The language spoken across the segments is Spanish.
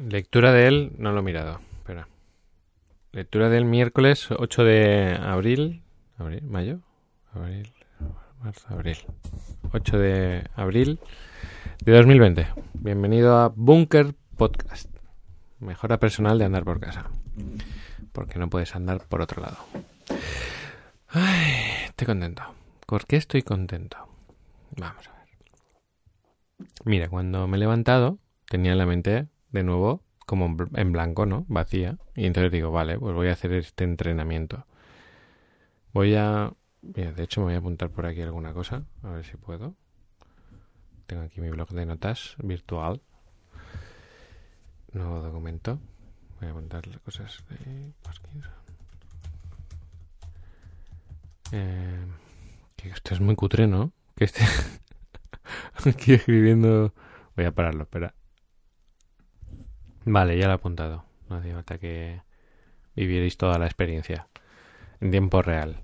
Lectura de él, no lo he mirado. Espera. Lectura del miércoles 8 de abril. ¿Abril? ¿Mayo? Abril. Marzo, abril. 8 de abril de 2020. Bienvenido a Bunker Podcast. Mejora personal de andar por casa. Porque no puedes andar por otro lado. Ay, estoy contento. ¿Por qué estoy contento? Vamos a ver. Mira, cuando me he levantado, tenía la mente de nuevo como en blanco, ¿no? Vacía. Y entonces digo, vale, pues voy a hacer este entrenamiento. Voy a... Mira, de hecho me voy a apuntar por aquí alguna cosa, a ver si puedo. Tengo aquí mi blog de notas virtual. Nuevo documento. Voy a apuntar las cosas de. Eh, que esto es muy cutre, ¿no? Que esté aquí escribiendo... Voy a pararlo, espera. Vale, ya lo he apuntado. No hace falta que vivierais toda la experiencia en tiempo real.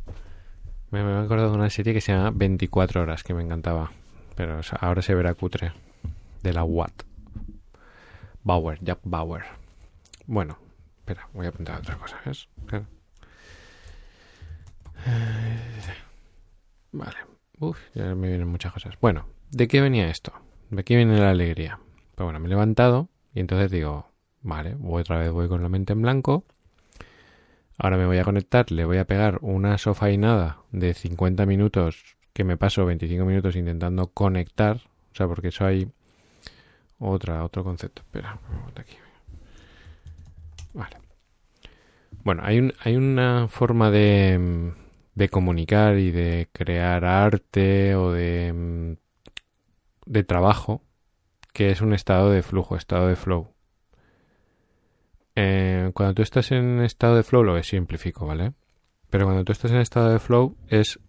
Me, me he acordado de una serie que se llama 24 horas, que me encantaba. Pero ahora se verá cutre. De la Watt. Bauer, Jack Bauer. Bueno, espera, voy a apuntar otra cosa, ¿ves? Claro. Vale. Uf, ya me vienen muchas cosas. Bueno, ¿de qué venía esto? ¿De qué viene la alegría? Pues bueno, me he levantado y entonces digo, vale, voy otra vez voy con la mente en blanco. Ahora me voy a conectar, le voy a pegar una sofainada de 50 minutos que me paso 25 minutos intentando conectar. O sea, porque eso hay otra, otro concepto. Espera, aquí. Vale. Bueno, hay, un, hay una forma de, de comunicar y de crear arte o de, de trabajo que es un estado de flujo, estado de flow. Eh, cuando tú estás en estado de flow, lo simplifico, ¿vale? Pero cuando tú estás en estado de flow es...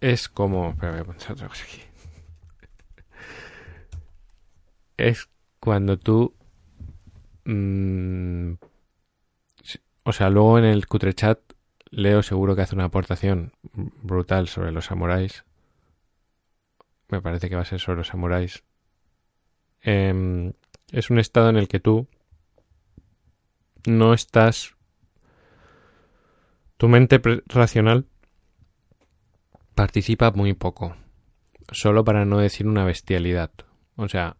Es como... Espera, voy a poner otra cosa aquí. Es cuando tú... Mmm, o sea, luego en el cutre chat Leo seguro que hace una aportación brutal sobre los samuráis me parece que va a ser sobre los samuráis, em, es un estado en el que tú no estás... Tu mente racional participa muy poco, solo para no decir una bestialidad. O sea,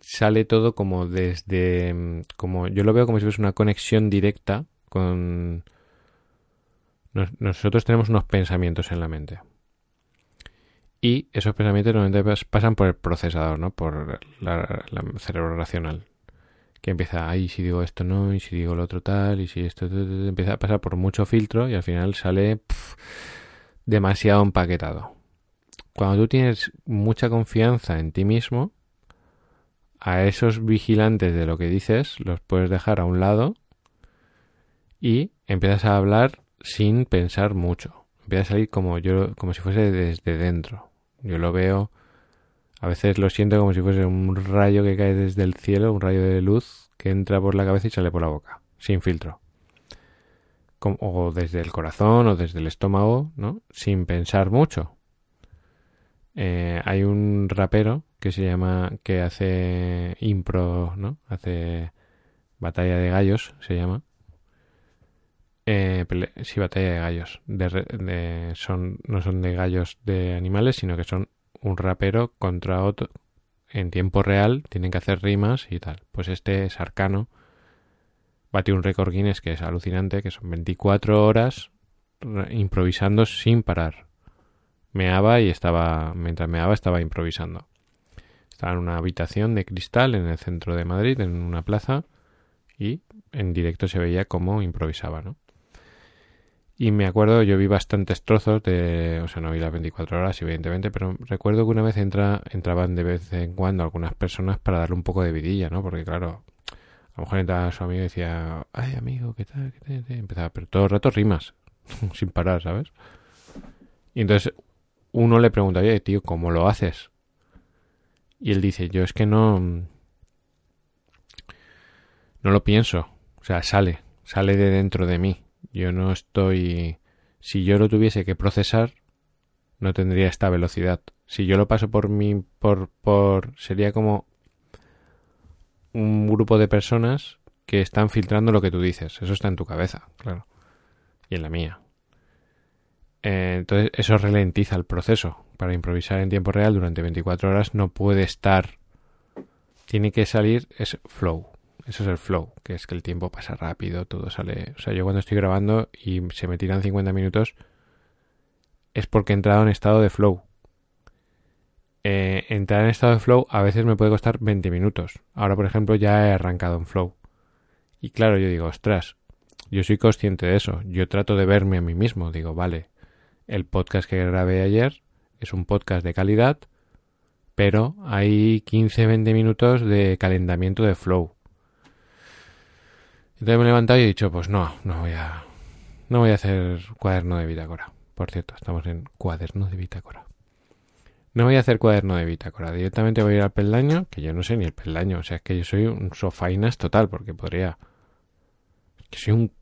sale todo como desde... Em, como Yo lo veo como si fuese una conexión directa con... nosotros tenemos unos pensamientos en la mente. Y esos pensamientos normalmente pasan por el procesador, ¿no? Por la, cerebro racional. Que empieza, ay, si digo esto no, y si digo lo otro tal, y si esto, empieza a pasar por mucho filtro y al final sale demasiado empaquetado. Cuando tú tienes mucha confianza en ti mismo, a esos vigilantes de lo que dices los puedes dejar a un lado y empiezas a hablar sin pensar mucho. Empieza a salir como yo, como si fuese desde dentro. Yo lo veo, a veces lo siento como si fuese un rayo que cae desde el cielo, un rayo de luz que entra por la cabeza y sale por la boca, sin filtro. o desde el corazón o desde el estómago, ¿no? Sin pensar mucho. Eh, hay un rapero que se llama, que hace impro, ¿no? Hace batalla de gallos, se llama. Eh, sí, batalla de gallos. De, son, no son de gallos de animales, sino que son un rapero contra otro. En tiempo real tienen que hacer rimas y tal. Pues este es arcano. Bate un récord Guinness que es alucinante, que son 24 horas improvisando sin parar. Meaba y estaba, mientras meaba estaba improvisando. Estaba en una habitación de cristal en el centro de Madrid, en una plaza, y en directo se veía cómo improvisaba, ¿no? Y me acuerdo, yo vi bastantes trozos de, o sea, no vi las 24 horas, evidentemente, pero recuerdo que una vez entra, entraban de vez en cuando algunas personas para darle un poco de vidilla, ¿no? Porque claro, a lo mejor entraba su amigo y decía, ay amigo, ¿qué tal? Empezaba, pero todo el rato rimas, sin parar, ¿sabes? Y entonces uno le pregunta, oye, tío, ¿cómo lo haces? Y él dice, yo es que no... No lo pienso, o sea, sale, sale de dentro de mí yo no estoy... Si yo lo tuviese que procesar, no tendría esta velocidad, Si yo lo paso por mi, por, por, sería como un grupo de personas que están filtrando lo que tú dices. Eso está en tu cabeza, claro. Y en la mía. Eh, entonces, eso ralentiza el proceso. Para improvisar en tiempo real durante 24 horas no puede estar. Tiene que salir es flow. Eso es el flow, que es que el tiempo pasa rápido, todo sale. O sea, yo cuando estoy grabando y se me tiran 50 minutos, es porque he entrado en estado de flow. Eh, entrar en estado de flow a veces me puede costar 20 minutos. Ahora, por ejemplo, ya he arrancado en flow. Y claro, yo digo, ostras, yo soy consciente de eso. Yo trato de verme a mí mismo. Digo, vale, el podcast que grabé ayer es un podcast de calidad, pero hay 15-20 minutos de calentamiento de flow. Entonces me he levantado y he dicho, pues no, no voy a, no voy a hacer cuaderno de bitácora. Por cierto, estamos en cuaderno de bitácora. No voy a hacer cuaderno de bitácora. Directamente voy a ir al peldaño, que yo no sé ni el peldaño. O sea, es que yo soy un sofainas total, porque podría... Que soy un,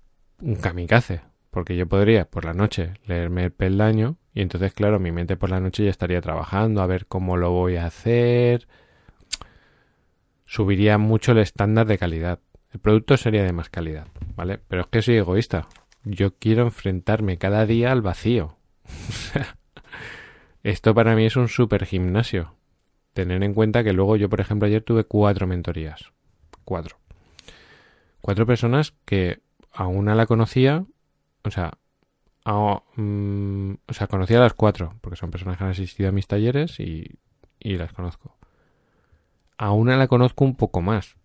un kamikaze. Porque yo podría por la noche leerme el peldaño y entonces, claro, mi mente por la noche ya estaría trabajando a ver cómo lo voy a hacer. Subiría mucho el estándar de calidad. El producto sería de más calidad, ¿vale? Pero es que soy egoísta. Yo quiero enfrentarme cada día al vacío. Esto para mí es un super gimnasio. Tener en cuenta que luego yo, por ejemplo, ayer tuve cuatro mentorías. Cuatro. Cuatro personas que a una la conocía, o sea, mm, o sea, conocía a las cuatro, porque son personas que han asistido a mis talleres y, y las conozco. A una la conozco un poco más,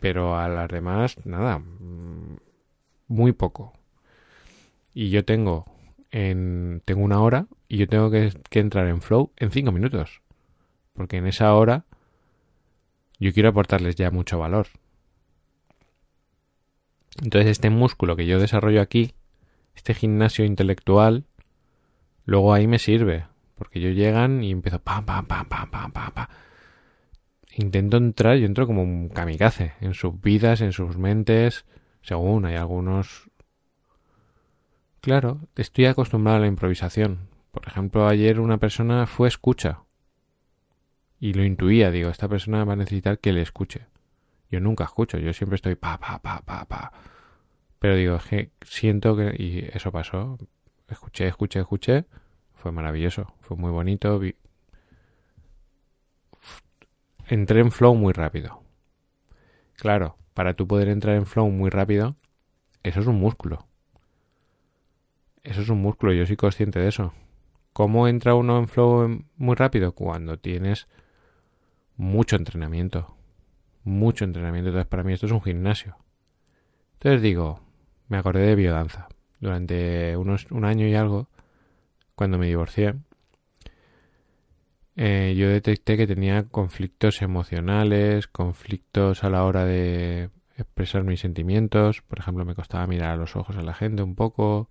pero a las demás, nada, mm, muy poco. Y yo tengo en, tengo una hora y yo tengo que, entrar en flow en cinco minutos. Porque en esa hora yo quiero aportarles ya mucho valor. Entonces este músculo que yo desarrollo aquí, este gimnasio intelectual, luego ahí me sirve. Porque yo llegan y empiezo pam, pam, pam, pam, pam, pam, pam intento entrar, yo entro como un kamikaze en sus vidas, en sus mentes, según hay algunos... Claro, estoy acostumbrado a la improvisación. Por ejemplo, ayer una persona fue escucha. Y lo intuía, digo, esta persona va a necesitar que le escuche. Yo nunca escucho, yo siempre estoy pa, pa, pa, pa, pa. Pero digo, es siento que... Y eso pasó. Escuché, escuché, escuché. Fue maravilloso, fue muy bonito entré en flow muy rápido. Claro, para tú poder entrar en flow muy rápido, eso es un músculo. Eso es un músculo, yo soy consciente de eso. ¿Cómo entra uno en flow muy rápido? Cuando tienes mucho entrenamiento. Mucho entrenamiento. Entonces, para mí esto es un gimnasio. Entonces digo, me acordé de biodanza. Durante unos, un año y algo, cuando me divorcié, eh, yo detecté que tenía conflictos emocionales, conflictos a la hora de expresar mis sentimientos. Por ejemplo, me costaba mirar a los ojos a la gente un poco.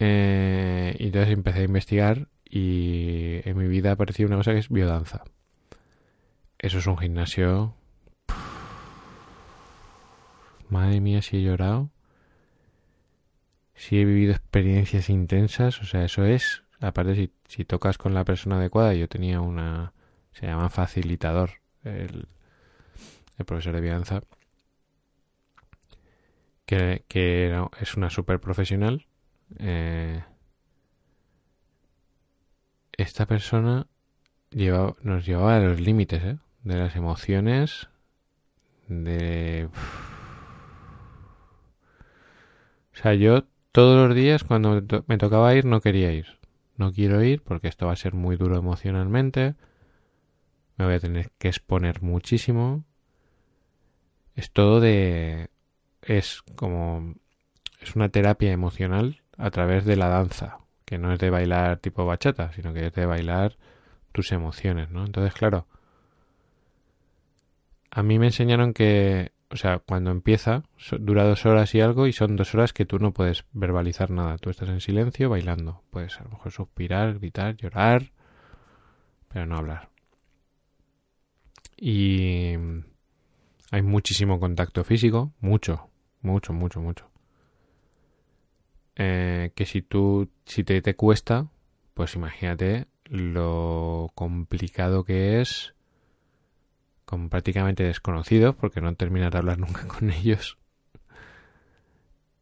Eh, y entonces empecé a investigar y en mi vida apareció una cosa que es biodanza. Eso es un gimnasio. Madre mía, si he llorado. Si he vivido experiencias intensas. O sea, eso es aparte si, si tocas con la persona adecuada, yo tenía una, se llama facilitador, el, profesor de vianza, que, es una super profesional. Eh, esta persona nos llevaba a los límites ¿eh? de las emociones, de... O sea, yo todos los días cuando me tocaba ir no quería ir no quiero ir porque esto va a ser muy duro emocionalmente, me voy a tener que exponer muchísimo. Es todo de... es como... es una terapia emocional a través de la danza, que no es de bailar tipo bachata, sino que es de bailar tus emociones, ¿no? Entonces, claro, a mí me enseñaron que o sea, cuando empieza, dura dos horas y algo y son dos horas que tú no puedes verbalizar nada. Tú estás en silencio bailando. Puedes a lo mejor suspirar, gritar, llorar, pero no hablar. Y hay muchísimo contacto físico, mucho, mucho, mucho, mucho. Eh, que si tú, si te, te cuesta, pues imagínate lo complicado que es con prácticamente desconocidos, porque no terminas de hablar nunca con ellos,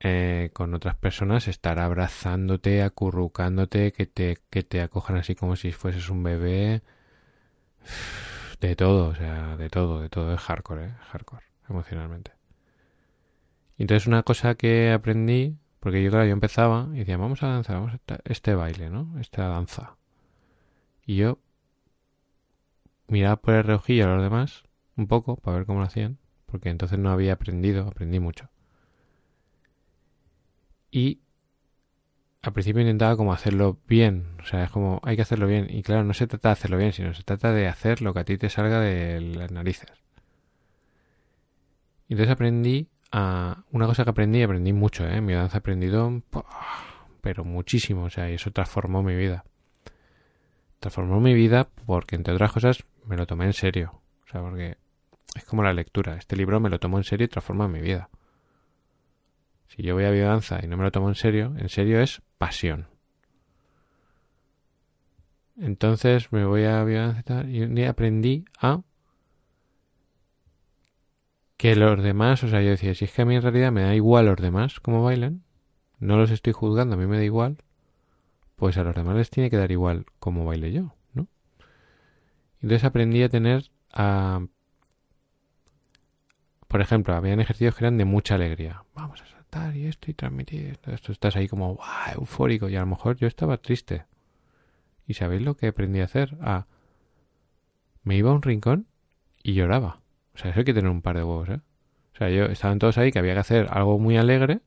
eh, con otras personas, estar abrazándote, acurrucándote, que te, que te acojan así como si fueses un bebé, de todo, o sea, de todo, de todo, es hardcore, ¿eh? hardcore, emocionalmente. Y entonces una cosa que aprendí, porque yo claro, yo empezaba y decía, vamos a danzar, vamos a este baile, ¿no? Esta danza. Y yo miraba por el reojillo a los demás, un poco, para ver cómo lo hacían, porque entonces no había aprendido, aprendí mucho. Y al principio intentaba como hacerlo bien, o sea, es como hay que hacerlo bien. Y claro, no se trata de hacerlo bien, sino se trata de hacer lo que a ti te salga de las narices. Y entonces aprendí a... Una cosa que aprendí, aprendí mucho, ¿eh? Mi danza aprendido, pero muchísimo, o sea, y eso transformó mi vida transformó mi vida porque, entre otras cosas, me lo tomé en serio. O sea, porque es como la lectura. Este libro me lo tomó en serio y transforma mi vida. Si yo voy a biodanza y no me lo tomo en serio, en serio es pasión. Entonces me voy a biodanza y un día aprendí a que los demás, o sea, yo decía, si es que a mí en realidad me da igual los demás cómo bailan, no los estoy juzgando, a mí me da igual, pues a los demás les tiene que dar igual cómo baile yo, ¿no? Entonces aprendí a tener a... Por ejemplo, habían ejercicios que eran de mucha alegría. Vamos a saltar y esto y transmitir esto. Estás ahí como ¡guau! eufórico y a lo mejor yo estaba triste. ¿Y sabéis lo que aprendí a hacer? A... Me iba a un rincón y lloraba. O sea, eso hay que tener un par de huevos, ¿eh? O sea, yo estaban todos ahí que había que hacer algo muy alegre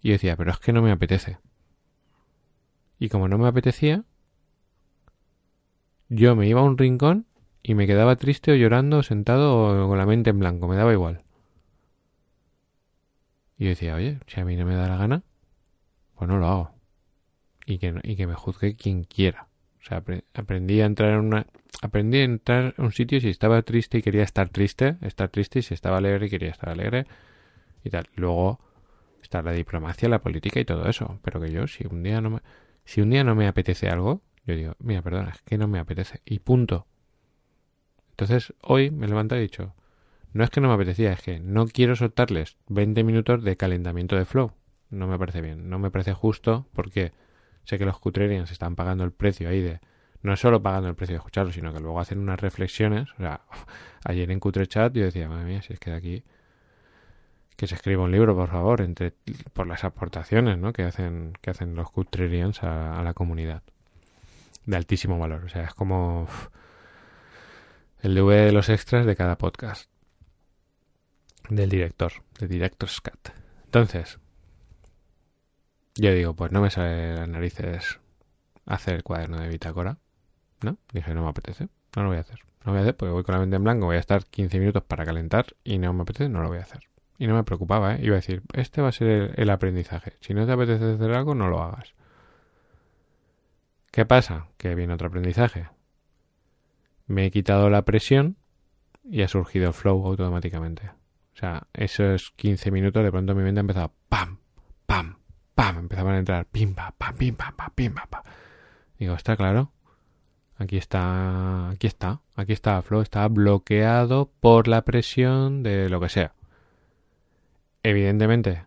y yo decía, pero es que no me apetece. Y como no me apetecía, yo me iba a un rincón y me quedaba triste o llorando, sentado o con la mente en blanco, me daba igual. Y yo decía, oye, si a mí no me da la gana, pues no lo hago. Y que, y que me juzgue quien quiera. O sea, aprendí a entrar en una... Aprendí a entrar en un sitio si estaba triste y quería estar triste, estar triste, y si estaba alegre y quería estar alegre y tal. Luego está la diplomacia, la política y todo eso. Pero que yo, si un día no me... Si un día no me apetece algo, yo digo, mira, perdona, es que no me apetece. Y punto. Entonces, hoy me levanto y he dicho, no es que no me apetecía, es que no quiero soltarles 20 minutos de calentamiento de flow. No me parece bien, no me parece justo porque sé que los Cutrerians están pagando el precio ahí de... No es solo pagando el precio de escucharlo, sino que luego hacen unas reflexiones. O sea, ayer en Cutre Chat yo decía, madre mía, si es que de aquí que se escriba un libro, por favor, entre, por las aportaciones ¿no? que hacen, que hacen los Cutrerians a, la comunidad. De altísimo valor. O sea, es como el DVD de los extras de cada podcast. Del director, de Director's Cut. Entonces, yo digo, pues no me sale las narices hacer el cuaderno de bitácora. ¿No? Dije, no me apetece. No lo voy a hacer. No lo voy a hacer porque voy con la mente en blanco, voy a estar 15 minutos para calentar y no me apetece, no lo voy a hacer. Y no me preocupaba, ¿eh? Iba a decir, este va a ser el, aprendizaje. Si no te apetece hacer algo, no lo hagas. ¿Qué pasa? Que viene otro aprendizaje. Me he quitado la presión y ha surgido el flow automáticamente. O sea, esos 15 minutos de pronto mi mente ha empezado pam, pam, pam, empezaban a entrar pim, pam, pam, pam, pam, pam, pam. Digo, está claro. Aquí está, aquí está, aquí está flow, está bloqueado por la presión de lo que sea evidentemente,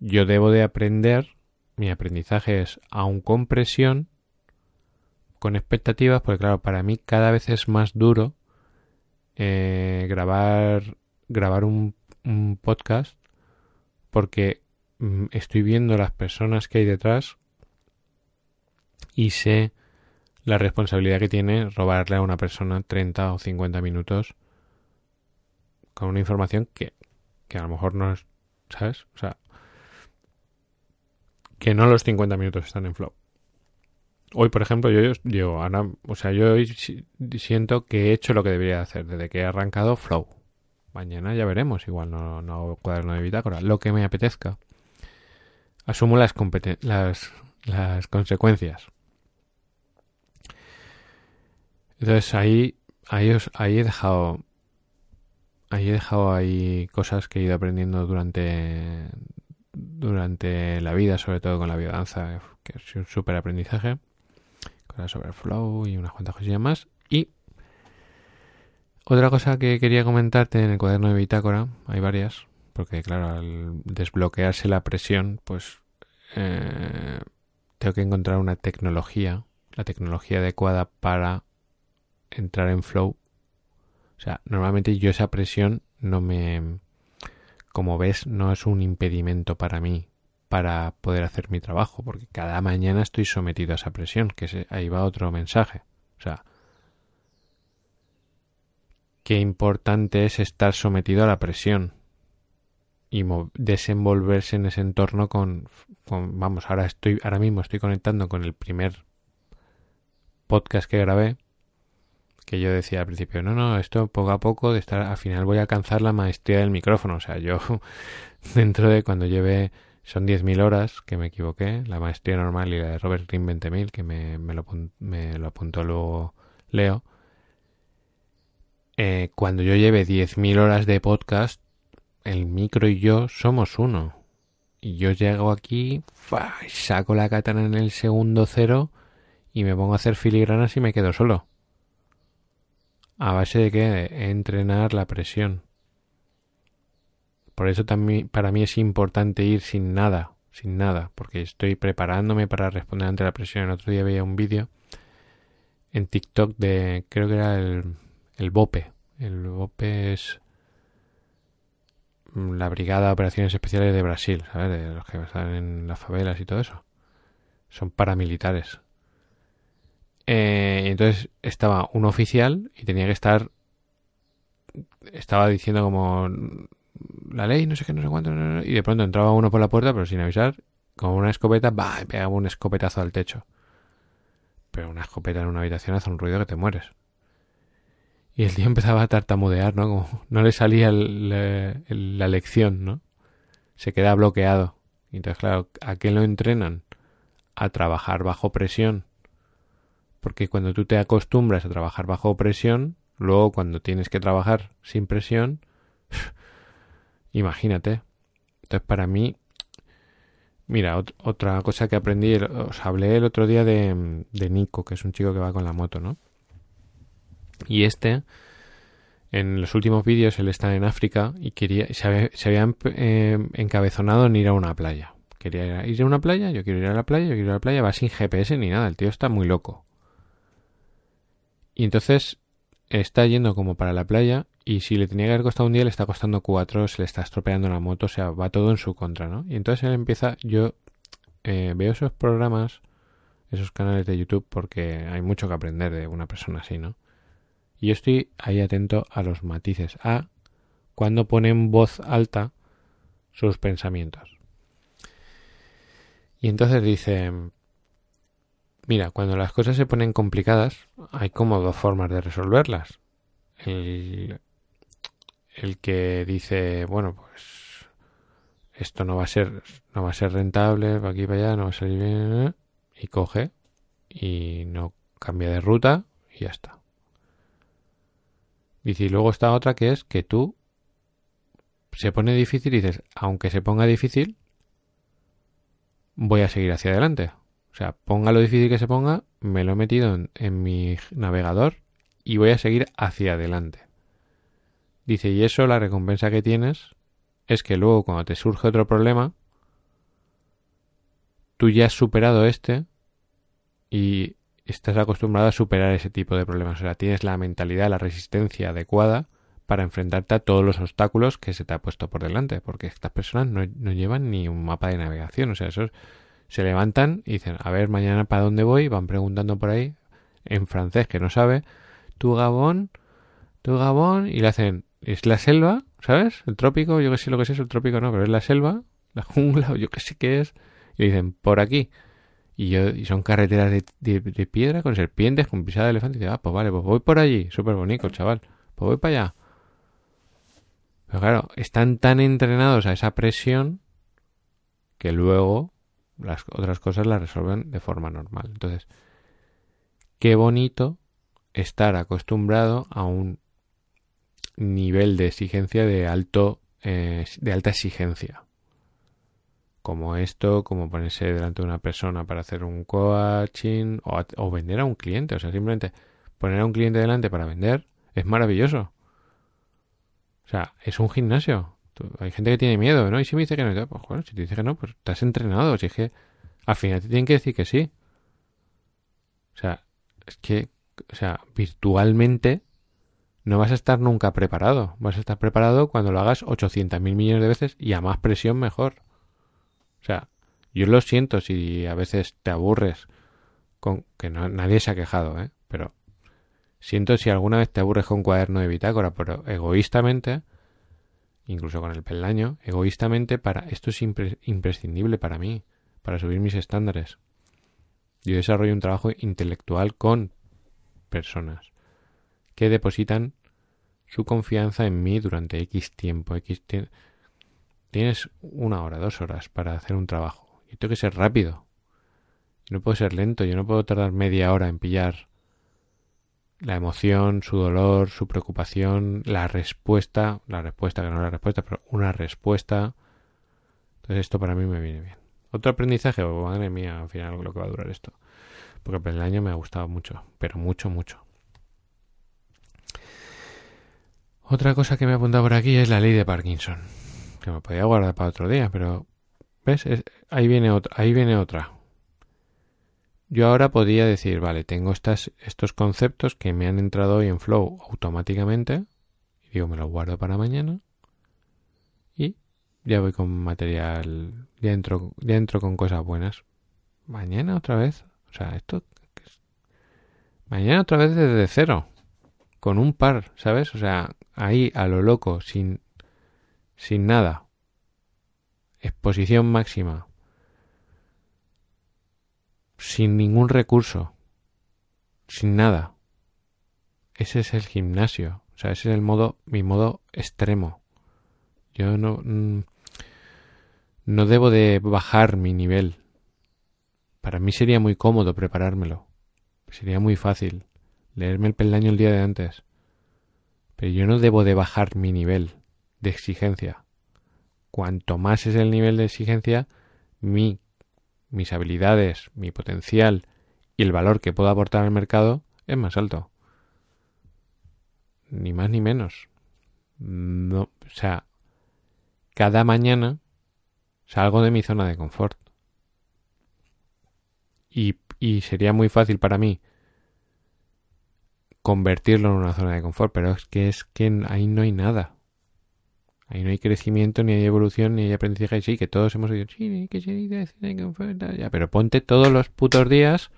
yo debo de aprender, mi aprendizaje es aún con presión, con expectativas, porque claro, para mí cada vez es más duro eh, grabar, grabar un, un podcast porque mm, estoy viendo las personas que hay detrás y sé la responsabilidad que tiene robarle a una persona 30 o 50 minutos con una información que que a lo mejor no es, ¿sabes? O sea, que no los 50 minutos están en flow. Hoy, por ejemplo, yo, yo o sea, yo hoy siento que he hecho lo que debería hacer desde que he arrancado flow. Mañana ya veremos, igual no, no cuaderno de bitácora, lo que me apetezca. Asumo las, las, las consecuencias. Entonces ahí, ahí, ahí he dejado ahí he dejado ahí cosas que he ido aprendiendo durante, durante la vida, sobre todo con la biodanza, que es un súper aprendizaje. sobre flow y unas cuantas cosillas más. Y otra cosa que quería comentarte en el cuaderno de bitácora, hay varias, porque claro, al desbloquearse la presión, pues eh, tengo que encontrar una tecnología, la tecnología adecuada para entrar en flow. O sea, normalmente yo esa presión no me, como ves, no es un impedimento para mí para poder hacer mi trabajo, porque cada mañana estoy sometido a esa presión, que ahí va otro mensaje. O sea, qué importante es estar sometido a la presión y desenvolverse en ese entorno con, con, vamos, ahora estoy, ahora mismo estoy conectando con el primer podcast que grabé, que yo decía al principio, no, no, esto poco a poco, de estar, al final voy a alcanzar la maestría del micrófono, o sea, yo dentro de cuando lleve son 10.000 horas, que me equivoqué, la maestría normal y la de Robert Greene 20.000, que me, me, lo, me lo apuntó luego Leo. Eh, cuando yo lleve 10.000 horas de podcast, el micro y yo somos uno. Y yo llego aquí, saco la katana en el segundo cero y me pongo a hacer filigranas y me quedo solo. A base de que entrenar la presión. Por eso también para mí es importante ir sin nada, sin nada, porque estoy preparándome para responder ante la presión. El otro día veía un vídeo en TikTok de, creo que era el, el BOPE. El BOPE es la Brigada de Operaciones Especiales de Brasil, ¿sabes? De los que están en las favelas y todo eso. Son paramilitares. Eh, entonces estaba un oficial y tenía que estar. Estaba diciendo como la ley, no sé qué, no sé cuánto, y de pronto entraba uno por la puerta, pero sin avisar, con una escopeta, va, y pegaba un escopetazo al techo. Pero una escopeta en una habitación hace un ruido que te mueres. Y el tío empezaba a tartamudear, ¿no? Como no le salía la lección, ¿no? Se queda bloqueado. Entonces, claro, ¿a qué lo entrenan? A trabajar bajo presión. Porque cuando tú te acostumbras a trabajar bajo presión, luego cuando tienes que trabajar sin presión, Imagínate. Entonces, para mí, mira, otra cosa que aprendí, os hablé el otro día de, Nico, que es un chico que va con la moto, ¿no? Y este, en los últimos vídeos, él está en África y quería, se había, se había eh, encabezonado en ir a una playa. Quería ir a una playa, yo quiero ir a la playa, yo quiero ir a la playa, va sin GPS ni nada, el tío está muy loco. Y entonces está yendo como para la playa y si le tenía que haber costado un día le está costando cuatro, se le está estropeando la moto, o sea, va todo en su contra, ¿no? Y entonces él empieza, yo eh, veo esos programas, esos canales de YouTube porque hay mucho que aprender de una persona así, ¿no? Y yo estoy ahí atento a los matices, a cuando pone en voz alta sus pensamientos. Y entonces dice, mira, cuando las cosas se ponen complicadas, hay como dos formas de resolverlas. El, que dice, bueno, pues esto no va a ser, no va a ser rentable, para aquí para allá, no va a salir bien, y coge y no cambia de ruta y ya está. Dice, y luego está otra que es que tú se pone difícil y dices, aunque se ponga difícil, voy a seguir hacia adelante. O sea, ponga lo difícil que se ponga, me lo he metido en mi navegador y voy a seguir hacia adelante. Dice, y eso la recompensa que tienes es que luego cuando te surge otro problema, tú ya has superado este y estás acostumbrado a superar ese tipo de problemas. O sea, tienes la mentalidad, la resistencia adecuada para enfrentarte a todos los obstáculos que se te ha puesto por delante. Porque estas personas no, no llevan ni un mapa de navegación. O sea, esos se levantan y dicen, a ver, mañana para dónde voy. Van preguntando por ahí en francés que no sabe. Tu Gabón, tu Gabón. Y le hacen, es la selva, ¿sabes? El trópico, yo que sé lo que es el trópico, no, pero es la selva, la jungla, o yo que sé qué es. Y dicen, por aquí. Y, yo, y son carreteras de, de, piedra con serpientes, con pisada de elefante. Y dice, ah, pues vale, pues voy por allí. Súper bonito, chaval. Pues voy para allá. Pero claro, están tan entrenados a esa presión que luego las otras cosas las resuelven de forma normal. Entonces, qué bonito estar acostumbrado a un nivel de exigencia de alto eh, de alta exigencia como esto, como ponerse delante de una persona para hacer un coaching o, o vender a un cliente. O sea, simplemente poner a un cliente delante para vender es maravilloso. O sea, es un gimnasio. Hay gente que tiene miedo, ¿no? Y si me dice que no, pues bueno, si te dice que no, pues estás entrenado. Si es que al final te tienen que decir que sí. O sea, es que, o sea, virtualmente no vas a estar nunca preparado. Vas a estar preparado cuando lo hagas 800 mil millones de veces y a más presión mejor. O sea, yo lo siento si a veces te aburres con que no, nadie se ha quejado, ¿eh? Pero siento si alguna vez te aburres con un cuaderno de bitácora, pero egoístamente, incluso con el peldaño, egoístamente para esto es imprescindible para mí, para subir mis estándares. Yo desarrollo un trabajo intelectual con personas que depositan su confianza en mí durante X tiempo. X Tienes una hora, dos horas para hacer un trabajo. Y tengo que ser rápido. Yo no puedo ser lento, yo no puedo tardar media hora en pillar la emoción, su dolor, su preocupación, la respuesta, la respuesta que no es la respuesta, pero una respuesta. Entonces esto para mí me viene bien. Otro aprendizaje, oh, madre mía, al final lo que va a durar esto. Porque el año me ha gustado mucho, pero mucho, mucho. Otra cosa que me ha apuntado por aquí es la ley de Parkinson. Que me podía guardar para otro día, pero... ¿Ves? ahí, viene otra, ahí viene otra. Yo ahora podría decir, vale, tengo estas, estos conceptos que me han entrado hoy en Flow automáticamente. Y digo, me los guardo para mañana. Y ya voy con material, ya entro, ya entro con cosas buenas. Mañana otra vez. O sea, esto... Mañana otra vez desde cero. Con un par, ¿sabes? O sea, ahí a lo loco, sin, sin nada. Exposición máxima. Sin ningún recurso. Sin nada. Ese es el gimnasio. O sea, ese es el modo, mi modo extremo. Yo no, mm, no debo de bajar mi nivel. Para mí sería muy cómodo preparármelo. Sería muy fácil leerme el peldaño el día de antes. Pero yo no debo de bajar mi nivel de exigencia. Cuanto más es el nivel de exigencia, mi, mis habilidades, mi potencial y el valor que puedo aportar al mercado es más alto. Ni más ni menos. No, o sea, cada mañana salgo de mi zona de confort. Y, y sería muy fácil para mí convertirlo en una zona de confort, pero es que es que ahí no hay nada. Ahí no hay crecimiento, ni hay evolución, ni hay aprendizaje. Sí, que todos hemos dicho, sí, que se ya, pero ponte todos los putos días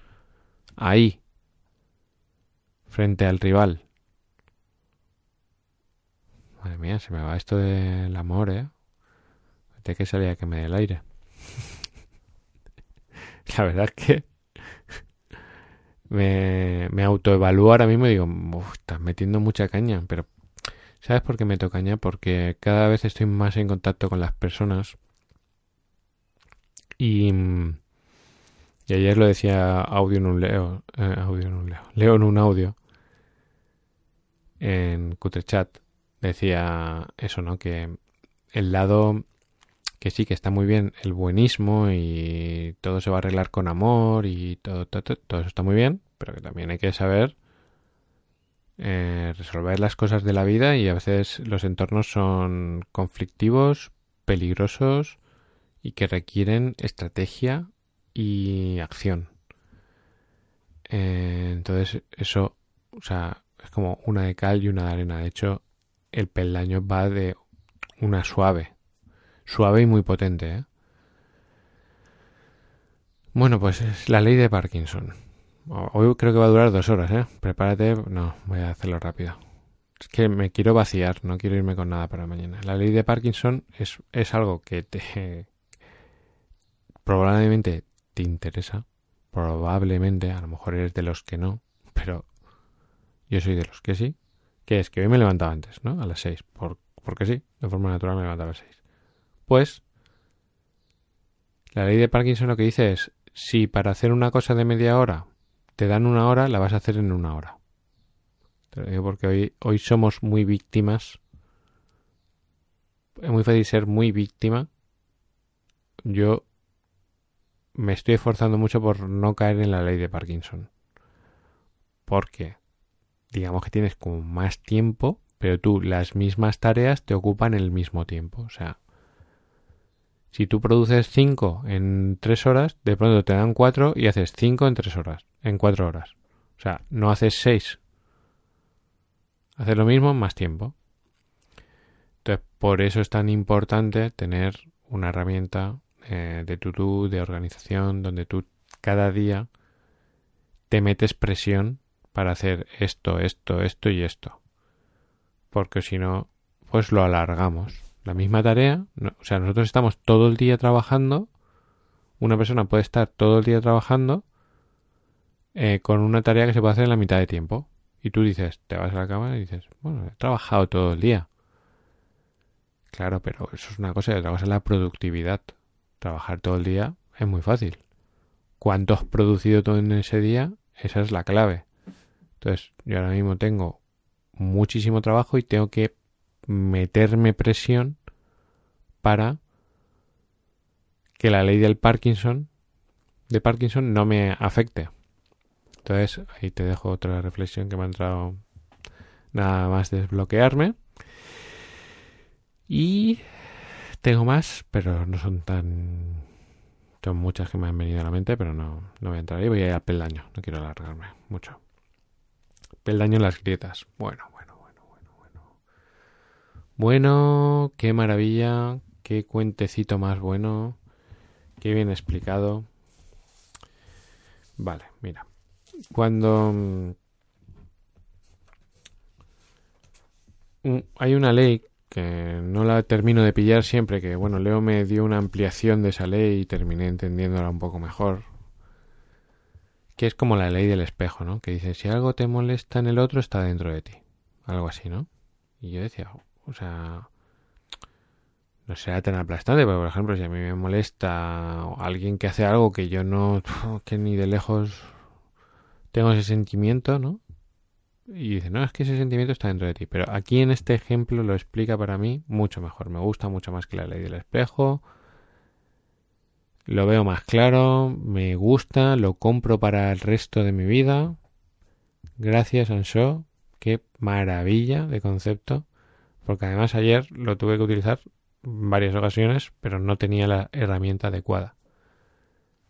ahí, frente al rival. Madre mía, se me va esto del amor, ¿eh? De que salía que me dé el aire. La verdad es que me, me autoevalúo ahora mismo y digo, estás metiendo mucha caña, pero ¿sabes por qué meto caña? Porque cada vez estoy más en contacto con las personas y, y ayer lo decía audio en un leo, eh, audio en un leo, leo en un audio en Chat decía eso, ¿no? Que el lado que sí, que está muy bien el buenismo y todo se va a arreglar con amor y todo, todo, todo, eso está muy bien, pero que también hay que saber eh, resolver las cosas de la vida y a veces los entornos son conflictivos, peligrosos y que requieren estrategia y acción. Eh, entonces eso, o sea, es como una de cal y una de arena. De hecho, el peldaño va de una suave suave y muy potente. ¿eh? Bueno, pues es la ley de Parkinson. Hoy creo que va a durar dos horas, ¿eh? Prepárate. No, voy a hacerlo rápido. Es que me quiero vaciar, no quiero irme con nada para mañana. La ley de Parkinson es, es algo que te... probablemente te interesa. Probablemente, a lo mejor eres de los que no, pero yo soy de los que sí. Que es que hoy me levantaba antes, ¿no? A las seis. Por, porque sí, de forma natural me levantaba a las seis. Pues la ley de Parkinson lo que dice es, si para hacer una cosa de media hora te dan una hora, la vas a hacer en una hora. Te lo digo porque hoy, hoy somos muy víctimas. Es muy fácil ser muy víctima yo me estoy esforzando mucho por no caer en la ley de Parkinson. Porque digamos que tienes como más tiempo, pero tú las mismas tareas te ocupan el mismo tiempo. O sea, si tú produces 5 en 3 horas, de pronto te dan 4 y haces 5 en 3 horas, en 4 horas. O sea, no haces 6. Haces lo mismo en más tiempo. Entonces, por eso es tan importante tener una herramienta eh, de to de organización, donde tú cada día te metes presión para hacer esto, esto, esto y esto. Porque si no, pues lo alargamos. La misma tarea, o sea, nosotros estamos todo el día trabajando, una persona puede estar todo el día trabajando eh, con una tarea que se puede hacer en la mitad de tiempo. Y tú dices, te vas a la cama y dices, bueno, he trabajado todo el día. Claro, pero eso es una cosa y otra cosa es la productividad trabajar todo el día es muy fácil. ¿Cuánto has producido todo en ese día? Esa es la clave. Entonces, yo ahora mismo tengo muchísimo trabajo y tengo que meterme presión para que la ley del Parkinson de Parkinson no me afecte. Entonces, ahí te dejo otra reflexión que me ha entrado nada más desbloquearme. Y tengo más, pero no son tan... Son muchas que me han venido a la mente, pero no, no voy a entrar ahí. Voy a ir al peldaño. No quiero alargarme mucho. Peldaño en las grietas. Bueno. Bueno, qué maravilla. Qué cuentecito más bueno. Qué bien explicado. Vale, mira. Cuando mm, hay una ley que no la termino de pillar siempre, que bueno, Leo me dio una ampliación de esa ley y terminé entendiéndola un poco mejor. Que es como la ley del espejo, ¿no? Que dice, si algo te molesta en el otro, está dentro de ti. Algo así, ¿no? Y yo decía, o sea, no sea tan aplastante, pero por ejemplo, si a mí me molesta alguien que hace algo que yo no, que ni de lejos tengo ese sentimiento, ¿no? y dice, no, es que ese sentimiento está dentro de ti. Pero aquí en este ejemplo lo explica para mí mucho mejor. Me gusta mucho más que la ley del espejo. Lo veo más claro, me gusta, lo compro para el resto de mi vida. Gracias, Ansho. Qué maravilla de concepto. Porque además ayer lo tuve que utilizar en varias ocasiones, pero no tenía la herramienta adecuada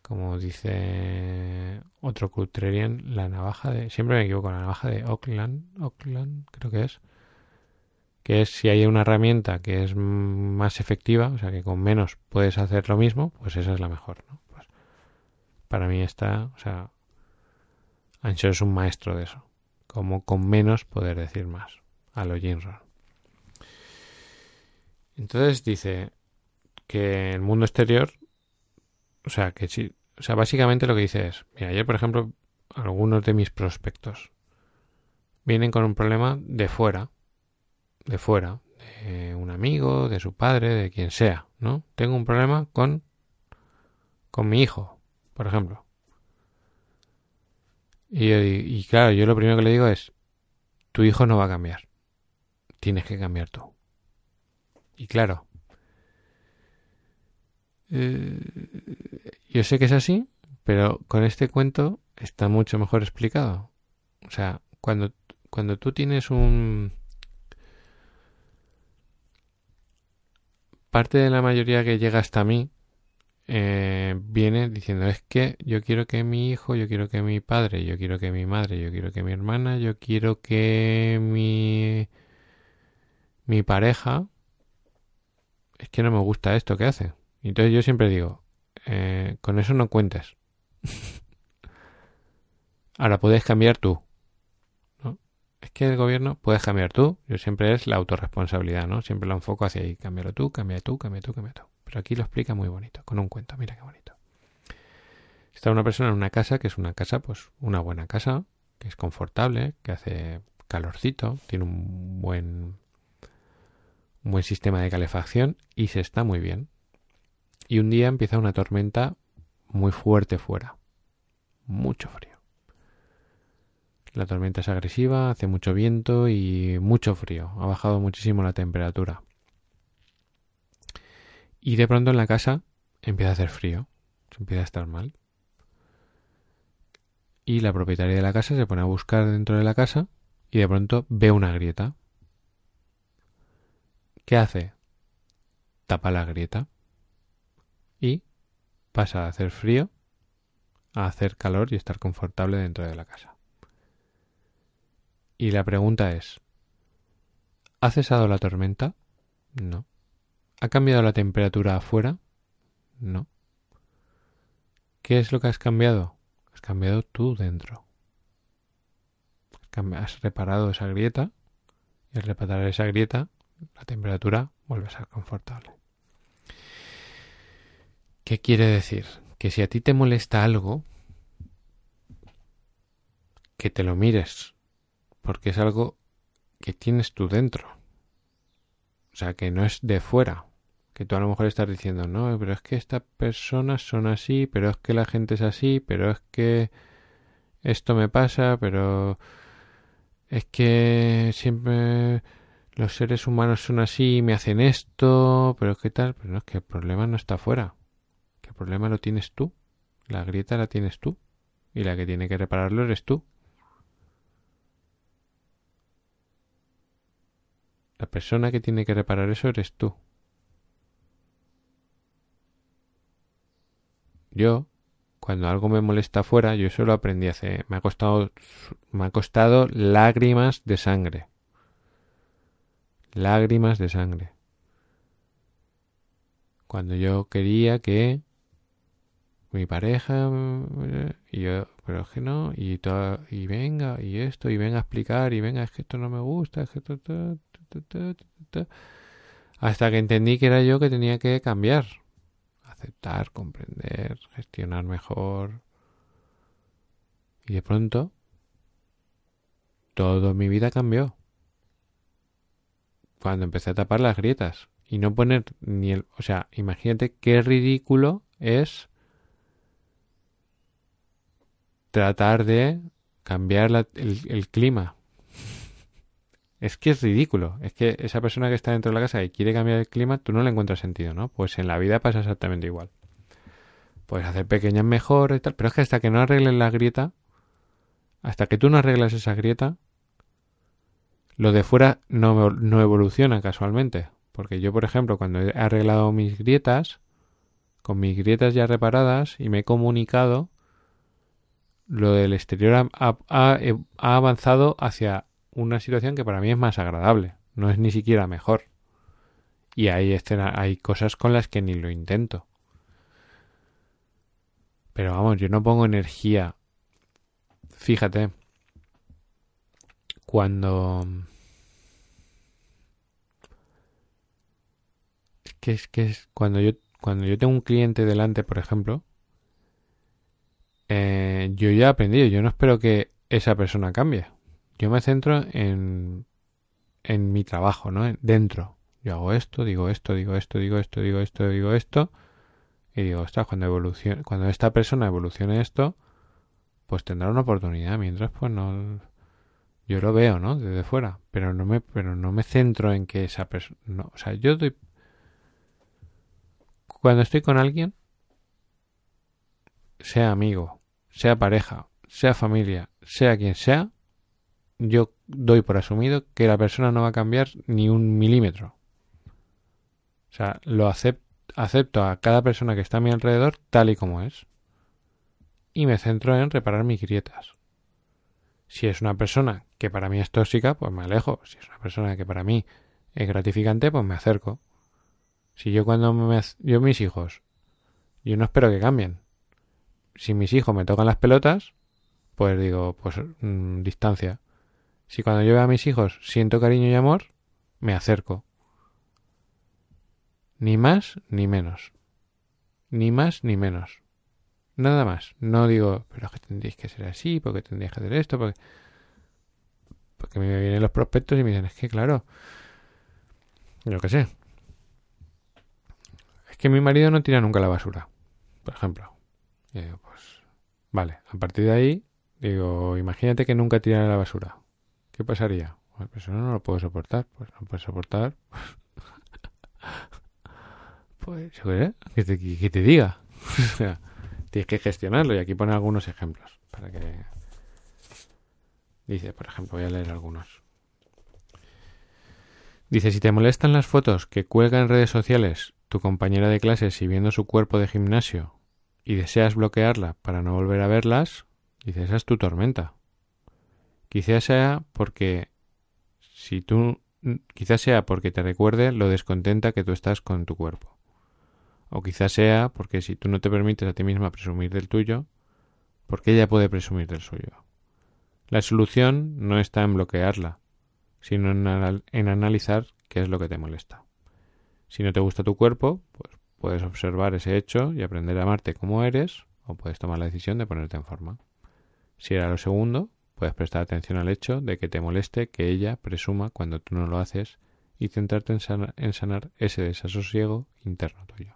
como dice otro Cutrerian, la navaja de, siempre me equivoco, la navaja de Oakland, Oakland creo que es, que es si hay una herramienta que es más efectiva, o sea que con menos puedes hacer lo mismo, pues esa es la mejor, ¿no? Pues para mí está, o sea, Ancho es un maestro de eso, como con menos poder decir más, a lo Jinron. Entonces dice que el mundo exterior o sea, que sí. O sea, básicamente lo que dice es, mira, ayer, por ejemplo, algunos de mis prospectos vienen con un problema de fuera, de fuera, de un amigo, de su padre, de quien sea, ¿no? Tengo un problema con con mi hijo, por ejemplo. Y, y claro, yo lo primero que le digo es, tu hijo no va a cambiar, tienes que cambiar tú. Y claro, eh, yo sé que es así, pero con este cuento está mucho mejor explicado. O sea, cuando, cuando tú tienes un... Parte de la mayoría que llega hasta mí eh, viene diciendo es que yo quiero que mi hijo, yo quiero que mi padre, yo quiero que mi madre, yo quiero que mi hermana, yo quiero que mi mi pareja es que no me gusta esto que hace. Entonces yo siempre digo, eh, con eso no cuentes. Ahora puedes cambiar tú. ¿no? Es que el gobierno puedes cambiar tú. Yo siempre es la autorresponsabilidad, ¿no? Siempre lo enfoco hacia ahí. Cámbialo tú, cambia tú, cambia tú, cambia tú. Pero aquí lo explica muy bonito, con un cuento. Mira qué bonito. Está una persona en una casa que es una casa, pues una buena casa, que es confortable, que hace calorcito, tiene un buen, un buen sistema de calefacción y se está muy bien. Y un día empieza una tormenta muy fuerte fuera. Mucho frío. La tormenta es agresiva, hace mucho viento y mucho frío. Ha bajado muchísimo la temperatura. Y de pronto en la casa empieza a hacer frío, se empieza a estar mal. Y la propietaria de la casa se pone a buscar dentro de la casa y de pronto ve una grieta. ¿Qué hace? Tapa la grieta y pasa a hacer frío a hacer calor y estar confortable dentro de la casa. Y la pregunta es, ¿ha cesado la tormenta? No. ¿Ha cambiado la temperatura afuera? No. ¿Qué es lo que has cambiado? Has cambiado tú dentro. Has reparado esa grieta y al reparar esa grieta la temperatura vuelve a ser confortable. ¿Qué quiere decir? Que si a ti te molesta algo, que te lo mires, porque es algo que tienes tú dentro. O sea, que no es de fuera. Que tú a lo mejor estás diciendo, no, pero es que estas personas son así, pero es que la gente es así, pero es que esto me pasa, pero es que siempre los seres humanos son así me hacen esto, pero qué tal, pero no es que el problema no está fuera, que el problema lo tienes tú, la grieta la tienes tú y la que tiene que repararlo eres tú. La persona que tiene que reparar eso eres tú. Yo, cuando algo me molesta afuera, yo eso lo aprendí hace, me ha costado, me ha costado lágrimas de sangre. Lágrimas de sangre. Cuando yo quería que mi pareja y yo pero es que no y todo, y venga y esto y venga a explicar y venga es que esto no me gusta es que hasta que entendí que era yo que tenía que cambiar aceptar comprender gestionar mejor y de pronto todo mi vida cambió cuando empecé a tapar las grietas y no poner ni el o sea imagínate qué ridículo es tratar de cambiar el, clima. Es que es ridículo. Es que esa persona que está dentro de la casa y quiere cambiar el clima, tú no le encuentras sentido, ¿no? Pues en la vida pasa exactamente igual. Puedes hacer pequeñas mejoras y tal, pero es que hasta que no arregles la grieta, hasta que tú no arreglas esa grieta, lo de fuera no, no evoluciona casualmente. Porque yo, por ejemplo, cuando he arreglado mis grietas, con mis grietas ya reparadas y me he comunicado, lo del exterior ha, avanzado hacia una situación que para mí es más agradable, no es ni siquiera mejor. Y hay, escena, hay cosas con las que ni lo intento. Pero vamos, yo no pongo energía. Fíjate, cuando... Es que es que es cuando yo cuando yo tengo un cliente delante, por ejemplo, eh, yo ya he aprendido, yo no espero que esa persona cambie. Yo me centro en, en mi trabajo, ¿no? Dentro. Yo hago esto, digo esto, digo esto, digo esto, digo esto, digo esto. Y digo, ostras, cuando, evolucione, cuando esta persona evolucione esto, pues tendrá una oportunidad. Mientras, pues no. Yo lo veo, ¿no? Desde fuera. Pero no me, pero no me centro en que esa persona. No, o sea, yo doy. Cuando estoy con alguien, sea amigo, sea pareja, sea familia, sea quien sea, yo doy por asumido que la persona no va a cambiar ni un milímetro. O sea, lo acepto a cada persona que está a mi alrededor tal y como es. Y me centro en reparar mis grietas. Si es una persona que para mí es tóxica, pues me alejo. Si es una persona que para mí es gratificante, pues me acerco. Si yo cuando me... Yo mis hijos, yo no espero que cambien si mis hijos me tocan las pelotas, pues digo, pues mm, distancia. Si cuando yo veo a mis hijos siento cariño y amor, me acerco. Ni más ni menos. Ni más ni menos. Nada más. No digo, pero es que tendréis que ser así, porque tendréis que hacer esto, porque... Porque me vienen los prospectos y me dicen, es que claro, yo qué sé. Es que mi marido no tira nunca la basura, por ejemplo. Y digo, pues, vale, a partir de ahí, digo, imagínate que nunca tirara la basura. ¿Qué pasaría? Pues eso no lo puedo soportar. Pues no puedo soportar. Pues, ¿qué te, que te diga? tienes que gestionarlo y aquí pone algunos ejemplos para que... Dice, por ejemplo, voy a leer algunos. Dice, si te molestan las fotos que cuelga en redes sociales tu compañera de clases y viendo su cuerpo de gimnasio y deseas bloquearla para no volver a verlas, dice, esa es tu tormenta. Quizás sea porque si tú quizás sea porque te recuerde lo descontenta que tú estás con tu cuerpo. O quizás sea porque si tú no te permites a ti misma presumir del tuyo, porque ella puede presumir del suyo. La solución no está en bloquearla, sino en, analizar qué es lo que te molesta. Si no te gusta tu cuerpo, pues puedes observar ese hecho y aprender a amarte como eres, o puedes tomar la decisión de ponerte en forma. Si era lo segundo, puedes prestar atención al hecho de que te moleste que ella presuma cuando tú no lo haces y centrarte en, en sanar ese desasosiego interno tuyo.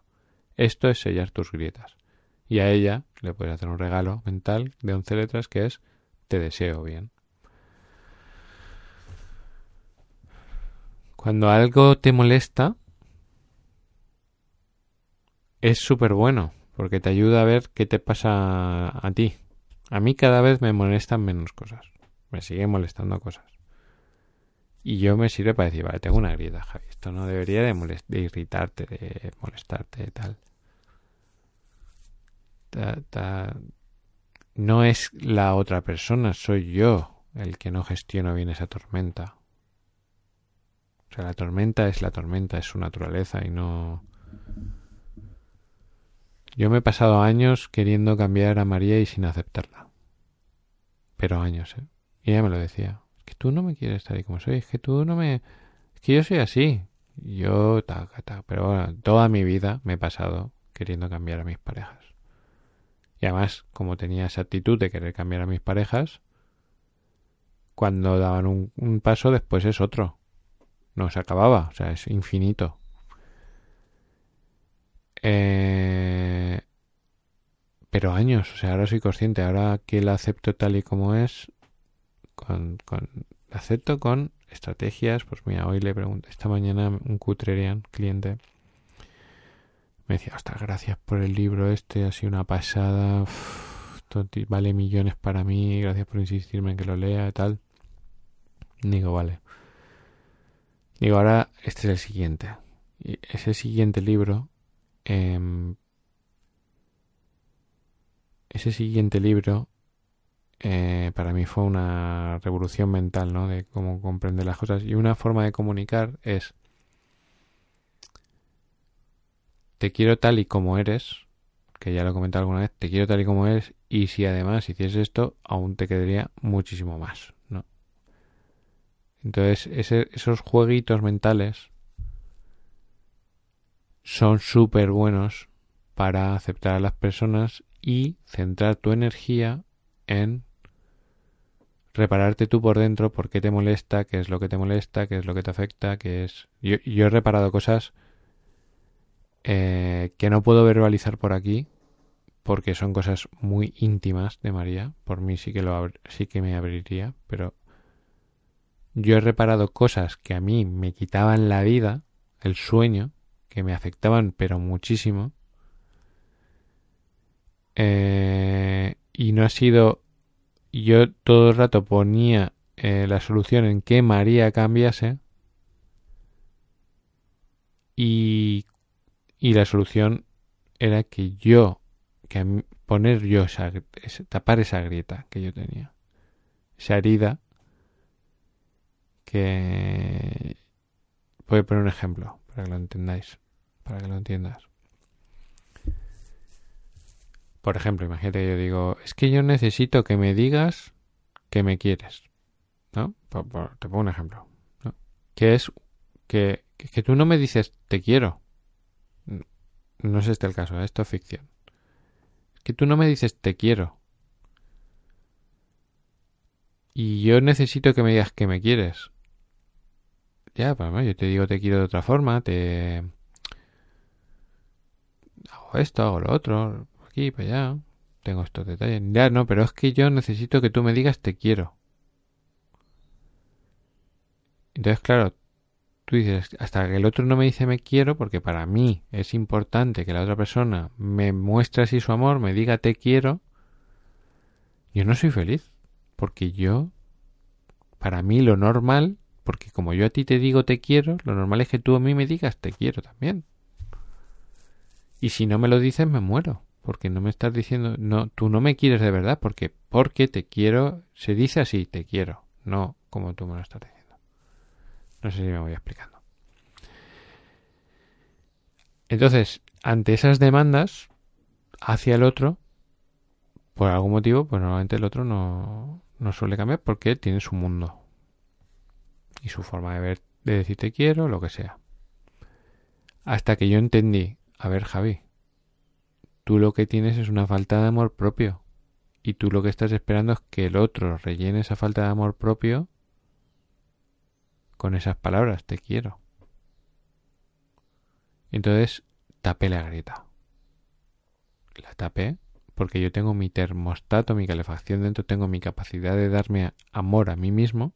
Esto es sellar tus grietas. Y a ella le puedes hacer un regalo mental de 11 letras que es te deseo bien. Cuando algo te molesta, es súper bueno, porque te ayuda a ver qué te pasa a ti. A mí cada vez me molestan menos cosas. Me siguen molestando cosas. Y yo me sirve para decir, vale, tengo una grieta, Javi. Esto no debería de, de irritarte, de molestarte, de tal. No es la otra persona, soy yo el que no gestiono bien esa tormenta. O sea, la tormenta es la tormenta, es su naturaleza y no... Yo me he pasado años queriendo cambiar a María y sin aceptarla. Pero años, ¿eh? Y ella me lo decía. Es que tú no me quieres estar ahí como soy, es que tú no me... Es que yo soy así. Yo, ta, ta. Pero bueno, toda mi vida me he pasado queriendo cambiar a mis parejas. Y además, como tenía esa actitud de querer cambiar a mis parejas, cuando daban un, paso, después es otro. No se acababa, o sea, es infinito. Eh, pero años, o sea, ahora soy consciente, ahora que la acepto tal y como es, con, con la acepto con estrategias, pues mira, hoy le pregunto, esta mañana un cutrerian cliente me decía, hasta gracias por el libro este, ha sido una pasada, vale millones para mí, gracias por insistirme en que lo lea y tal. Digo, vale. Digo, ahora este es el siguiente. Y ese siguiente libro, em, ese siguiente libro, eh, para mí fue una revolución mental, ¿no? De cómo comprender las cosas. Y una forma de comunicar es, te quiero tal y como eres, que ya lo he comentado alguna vez, te quiero tal y como eres, y si además hicieses esto, aún te quedaría muchísimo más. Entonces, esos jueguitos mentales son súper buenos para aceptar a las personas y centrar tu energía en repararte tú por dentro por qué te molesta, qué es lo que te molesta, qué es lo que te afecta, qué es... Yo, he reparado cosas eh, que no puedo verbalizar por aquí porque son cosas muy íntimas de María. Por mí sí que, lo sí que me abriría, pero yo he reparado cosas que a mí me quitaban la vida, el sueño, que me afectaban pero muchísimo. Eh, y no ha sido... Yo todo el rato ponía eh, la solución en que María cambiase. Y, y la solución era que yo, que poner yo esa, tapar esa grieta que yo tenía, esa herida que voy a poner un ejemplo para que lo entendáis, para que lo entiendas. Por ejemplo, imagínate yo digo, es que yo necesito que me digas que me quieres. ¿No? te pongo un ejemplo. Que es que, que, tú no me dices te quiero. No es este el caso, esto es ficción. Que tú no me dices te quiero. Y yo necesito que me digas que me quieres. Ya, pues yo te digo te quiero de otra forma, te hago esto, hago lo otro, aquí, para allá, tengo estos detalles. Ya, no, pero es que yo necesito que tú me digas te quiero. Entonces, claro, tú dices, hasta que el otro no me dice me quiero, porque para mí es importante que la otra persona me muestre así su amor, me diga te quiero, yo no soy feliz. Porque yo, para mí lo normal, porque como yo a ti te digo te quiero, lo normal es que tú a mí me digas te quiero también. Y si no me lo dices, me muero. Porque no me estás diciendo, no, tú no me quieres de verdad, porque, porque te quiero, se dice así, te quiero, no como tú me lo estás diciendo. No sé si me voy explicando. Entonces, ante esas demandas hacia el otro, por algún motivo, pues normalmente el otro no, no suele cambiar porque tiene su mundo y su forma de ver, de decir te quiero, lo que sea. Hasta que yo entendí, a ver Javi, tú lo que tienes es una falta de amor propio y tú lo que estás esperando es que el otro rellene esa falta de amor propio con esas palabras, te quiero. Entonces tapé la grieta. La tapé porque yo tengo mi termostato, mi calefacción dentro, tengo mi capacidad de darme amor a mí mismo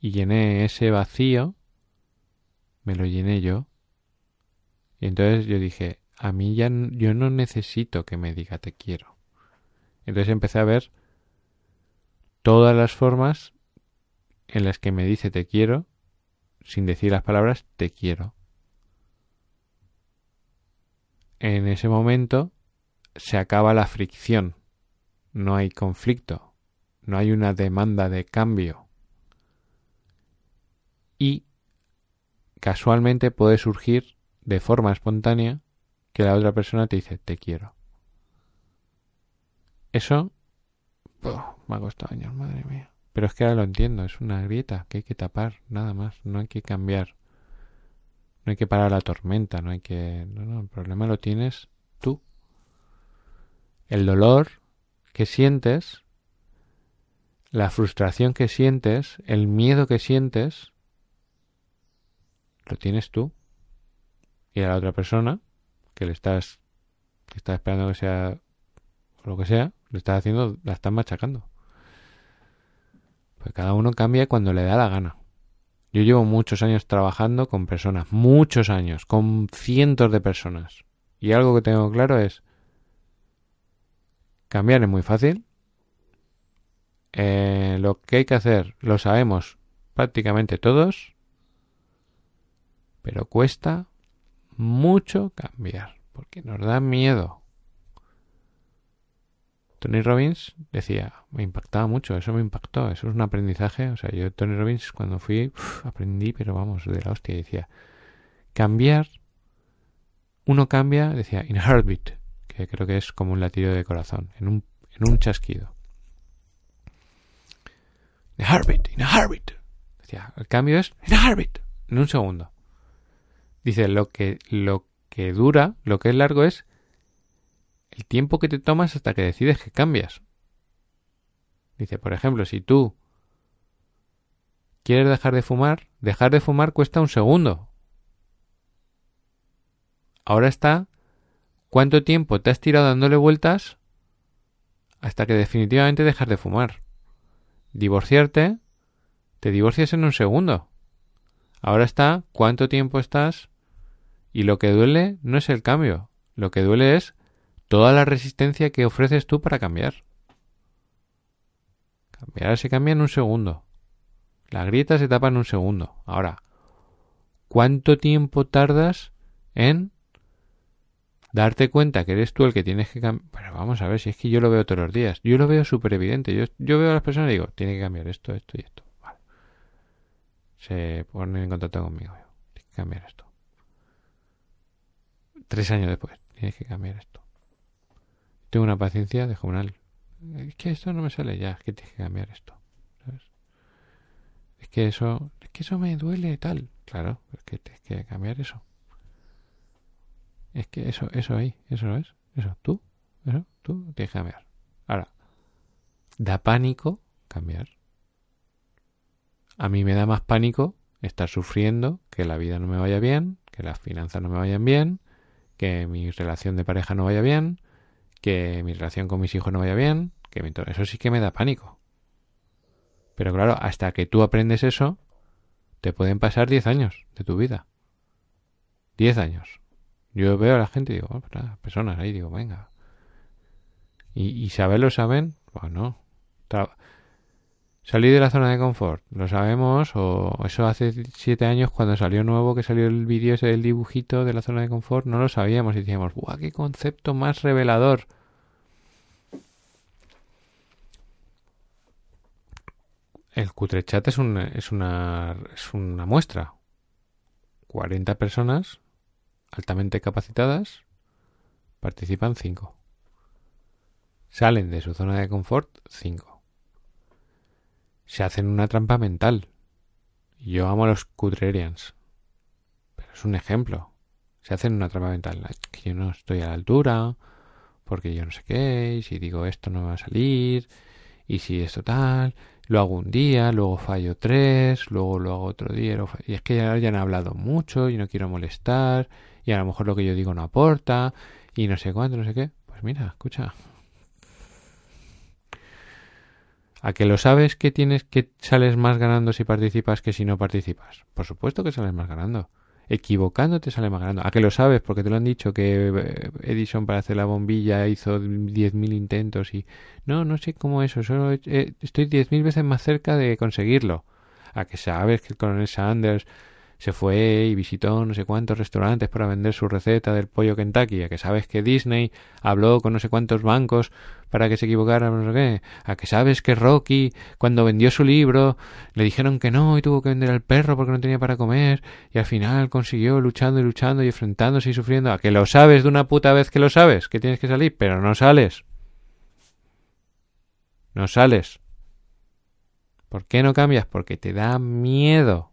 y llené ese vacío, me lo llené yo. Y entonces yo dije, a mí ya yo no necesito que me diga te quiero. Entonces empecé a ver todas las formas en las que me dice te quiero, sin decir las palabras te quiero. En ese momento se acaba la fricción, no hay conflicto, no hay una demanda de cambio. Y casualmente puede surgir de forma espontánea que la otra persona te dice te quiero. Eso me ha costado años, madre mía. Pero es que ahora lo entiendo, es una grieta que hay que tapar, nada más, no hay que cambiar. No hay que parar la tormenta, no hay que... No, no, el problema lo tienes tú. El dolor que sientes, la frustración que sientes, el miedo que sientes, lo tienes tú. Y a la otra persona, que le estás, que está esperando que sea lo que sea, le estás haciendo, la estás machacando. Pues cada uno cambia cuando le da la gana. Yo llevo muchos años trabajando con personas, muchos años, con cientos de personas. Y algo que tengo claro es, cambiar es muy fácil. Eh, lo que hay que hacer lo sabemos prácticamente todos, pero cuesta mucho cambiar, porque nos da miedo. Tony Robbins decía, me impactaba mucho, eso me impactó, eso es un aprendizaje. O sea, yo Tony Robbins cuando fui aprendí, pero vamos, de la hostia. Decía, cambiar, uno cambia, decía, in heartbeat, que creo que es como un latido de corazón, en un, en un chasquido. In heartbeat, in a heartbeat. Decía, el cambio es in a heartbeat, en un segundo. Dice, lo que, lo que dura, lo que es largo es el tiempo que te tomas hasta que decides que cambias. Dice, por ejemplo, si tú quieres dejar de fumar, dejar de fumar cuesta un segundo. Ahora está, ¿cuánto tiempo te has tirado dándole vueltas hasta que definitivamente dejas de fumar? Divorciarte, te divorcias en un segundo. Ahora está, ¿cuánto tiempo estás? Y lo que duele no es el cambio, lo que duele es toda la resistencia que ofreces tú para cambiar. Cambiar se cambia en un segundo. La grieta se tapa en un segundo. Ahora, ¿cuánto tiempo tardas en darte cuenta que eres tú el que tienes que cambiar? Pero vamos a ver, si es que yo lo veo todos los días. Yo lo veo súper evidente. Yo, yo, veo a las personas y digo, tiene que cambiar esto, esto y esto. Vale. Se ponen en contacto conmigo. Tiene que cambiar esto. Tres años después, tienes que cambiar esto tengo una paciencia de comunal. Es que esto no me sale ya, es que tienes que cambiar esto. Es que eso, es que eso me duele tal. Claro, es que tienes que cambiar eso. Es que eso, eso ahí, eso es, eso, tú, eso, tú tienes que cambiar. Ahora, da pánico cambiar. A mí me da más pánico estar sufriendo, que la vida no me vaya bien, que las finanzas no me vayan bien, que mi relación de pareja no vaya bien, que mi relación con mis hijos no vaya bien, que eso sí que me da pánico. Pero claro, hasta que tú aprendes eso, te pueden pasar 10 años de tu vida. 10 años. Yo veo a la gente y digo, oh, personas ahí, digo, venga. ¿Y, y saberlo saben? Pues no. Salir de la zona de confort, lo sabemos, o eso hace siete años cuando salió nuevo, que salió el vídeo ese del dibujito de la zona de confort, no lo sabíamos y decíamos, ¡guau, qué concepto más revelador! El Cutrechat es, un, es, una, es una muestra. 40 personas altamente capacitadas, participan 5. Salen de su zona de confort 5 se hacen una trampa mental. Yo amo a los Cutrerians. Pero es un ejemplo. Se hacen una trampa mental. Que yo no estoy a la altura. Porque yo no sé qué. Y si digo esto no va a salir. Y si esto tal. Lo hago un día. Luego fallo tres. Luego lo hago otro día. Y es que ya, ya han hablado mucho. Y no quiero molestar. Y a lo mejor lo que yo digo no aporta. Y no sé cuánto, no sé qué. Pues mira, escucha. ¿A que lo sabes que tienes que sales más ganando si participas que si no participas? Por supuesto que sales más ganando. Equivocándote sales más ganando. ¿A que lo sabes? Porque te lo han dicho que eh, Edison para hacer la bombilla hizo 10.000 intentos y... No, no sé cómo eso. Solo eh, estoy 10.000 veces más cerca de conseguirlo. ¿A que sabes que el coronel Sanders se fue y visitó no sé cuántos restaurantes para vender su receta del pollo Kentucky, a que sabes que Disney habló con no sé cuántos bancos para que se equivocaran, no sé qué, a que sabes que Rocky, cuando vendió su libro, le dijeron que no y tuvo que vender al perro porque no tenía para comer, y al final consiguió luchando y luchando y enfrentándose y sufriendo, a que lo sabes de una puta vez que lo sabes, que tienes que salir, pero no sales. No sales. ¿Por qué no cambias? Porque te da miedo.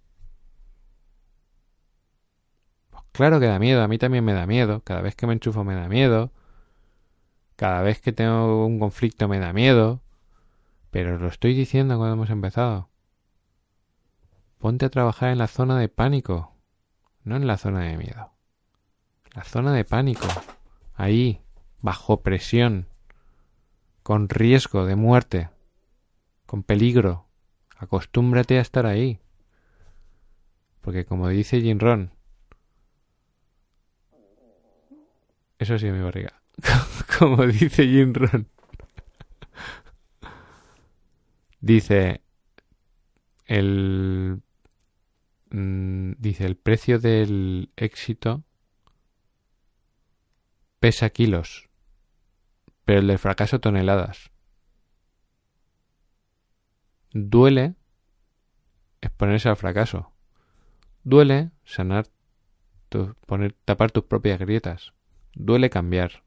Claro que da miedo, a mí también me da miedo. Cada vez que me enchufo me da miedo. Cada vez que tengo un conflicto me da miedo. Pero lo estoy diciendo cuando hemos empezado. Ponte a trabajar en la zona de pánico, no en la zona de miedo. La zona de pánico. Ahí, bajo presión, con riesgo de muerte, con peligro. Acostúmbrate a estar ahí. Porque como dice Jim Ron, Eso sí, mi barriga. Como dice Jim Ron. dice el mm, dice el precio del éxito pesa kilos, pero el del fracaso toneladas. Duele exponerse al fracaso. Duele sanar, poner, tapar tus propias grietas. Duele cambiar.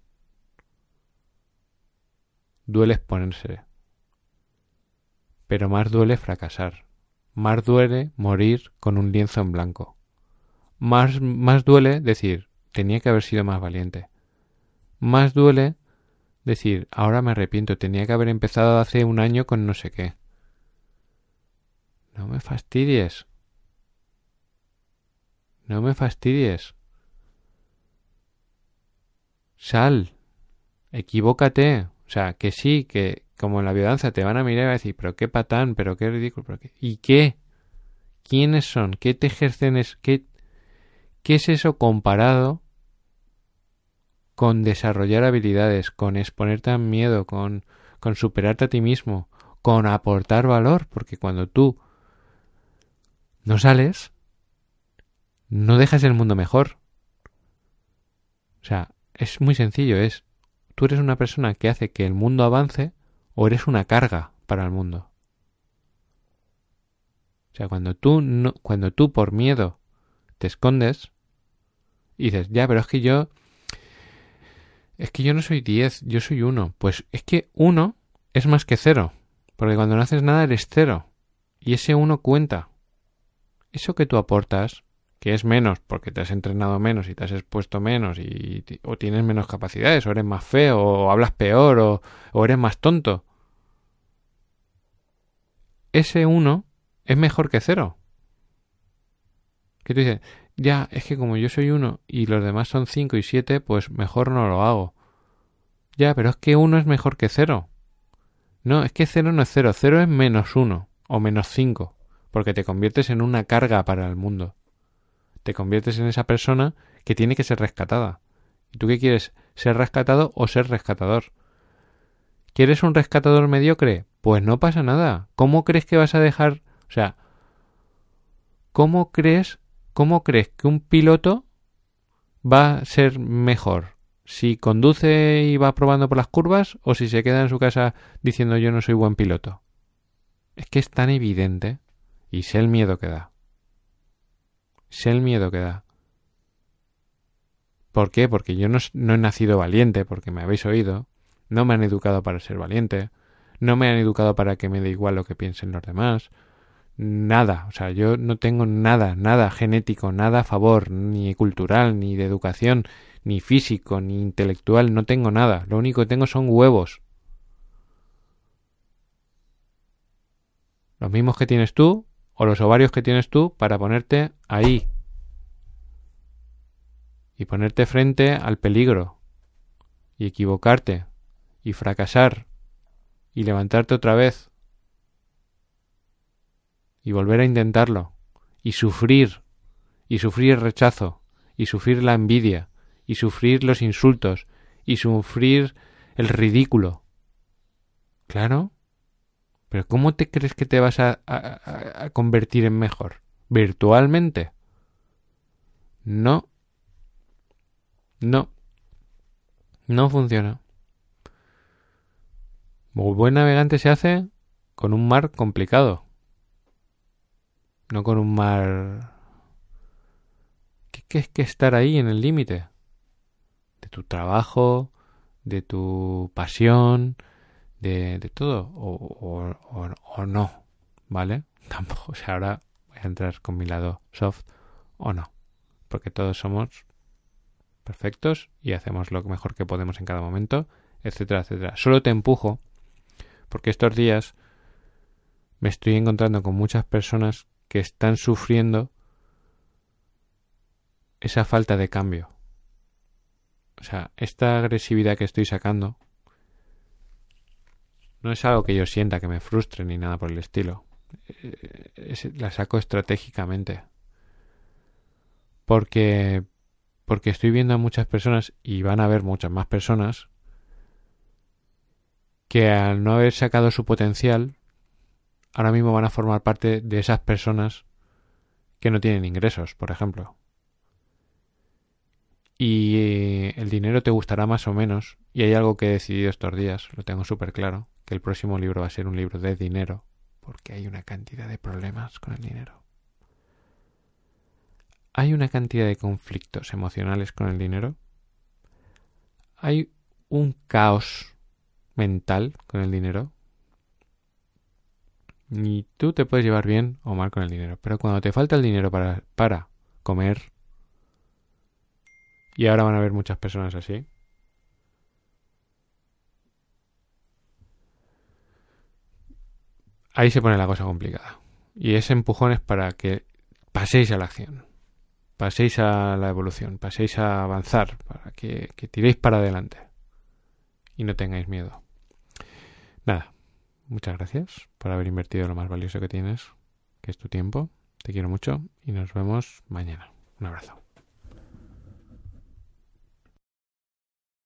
Duele exponerse. Pero más duele fracasar. Más duele morir con un lienzo en blanco. Más, más duele decir, tenía que haber sido más valiente. Más duele decir, ahora me arrepiento, tenía que haber empezado hace un año con no sé qué. No me fastidies. No me fastidies. Sal, equivócate. O sea, que sí, que como en la violencia te van a mirar y a decir, pero qué patán, pero qué ridículo, pero. ¿Y qué? ¿Quiénes son? ¿Qué te ejercen? Es... ¿Qué... ¿Qué es eso comparado con desarrollar habilidades, con exponerte a miedo, con, con superarte a ti mismo, con aportar valor? Porque cuando tú no sales, no dejas el mundo mejor. O sea, es muy sencillo, es tú eres una persona que hace que el mundo avance o eres una carga para el mundo. O sea, cuando tú no, cuando tú por miedo te escondes y dices, ya, pero es que yo es que yo no soy 10, yo soy uno. Pues es que uno es más que cero, porque cuando no haces nada eres cero y ese uno cuenta. Eso que tú aportas que es menos porque te has entrenado menos y te has expuesto menos y, o tienes menos capacidades o eres más feo o hablas peor o, o eres más tonto. Ese uno es mejor que cero. Que tú dices, ya, es que como yo soy uno y los demás son cinco y siete, pues mejor no lo hago. Ya, pero es que uno es mejor que cero. No, es que cero no es cero, cero es menos uno o menos cinco. porque te conviertes en una carga para el mundo. Te conviertes en esa persona que tiene que ser rescatada. ¿Y tú qué quieres? ¿Ser rescatado o ser rescatador? ¿Quieres un rescatador mediocre? Pues no pasa nada. ¿Cómo crees que vas a dejar? O sea, ¿cómo crees, cómo crees que un piloto va a ser mejor? si conduce y va probando por las curvas o si se queda en su casa diciendo yo no soy buen piloto. Es que es tan evidente y sé el miedo que da. El miedo que da. ¿Por qué? Porque yo no, no he nacido valiente, porque me habéis oído. No me han educado para ser valiente. No me han educado para que me dé igual lo que piensen los demás. Nada. O sea, yo no tengo nada, nada genético, nada a favor, ni cultural, ni de educación, ni físico, ni intelectual, no tengo nada. Lo único que tengo son huevos. Los mismos que tienes tú, o los ovarios que tienes tú, para ponerte ahí. Y ponerte frente al peligro. Y equivocarte. Y fracasar. Y levantarte otra vez. Y volver a intentarlo. Y sufrir. Y sufrir el rechazo. Y sufrir la envidia y sufrir los insultos y sufrir el ridículo. Claro. Pero ¿cómo te crees que te vas a, a, convertir en mejor? ¿Virtualmente? No. No. No funciona. Muy buen navegante se hace con un mar complicado. No con un mar... ¿Qué, es que estar ahí en el límite? de tu trabajo, de tu pasión, de, de todo, o, o, o, no, ¿vale? Tampoco, o sea, ahora voy a entrar con mi lado soft o no, porque todos somos perfectos y hacemos lo mejor que podemos en cada momento, etcétera, etcétera. Solo te empujo porque estos días me estoy encontrando con muchas personas que están sufriendo esa falta de cambio o sea, esta agresividad que estoy sacando no es algo que yo sienta que me frustre ni nada por el estilo. Eh, la saco estratégicamente. Porque porque estoy viendo a muchas personas y van a haber muchas más personas que al no haber sacado su potencial ahora mismo van a formar parte de esas personas que no tienen ingresos, por ejemplo y eh, el dinero te gustará más o menos. Y hay algo que he decidido estos días, lo tengo súper claro, que el próximo libro va a ser un libro de dinero, porque hay una cantidad de problemas con el dinero. Hay una cantidad de conflictos emocionales con el dinero. Hay un caos mental con el dinero. Y tú te puedes llevar bien o mal con el dinero, pero cuando te falta el dinero para, para comer, y ahora van a haber muchas personas así. Ahí se pone la cosa complicada. Y ese empujón es para que paséis a la acción, paséis a la evolución, paséis a avanzar, para que, tiréis para adelante y no tengáis miedo. Nada, muchas gracias por haber invertido lo más valioso que tienes, que es tu tiempo. Te quiero mucho y nos vemos mañana. Un abrazo.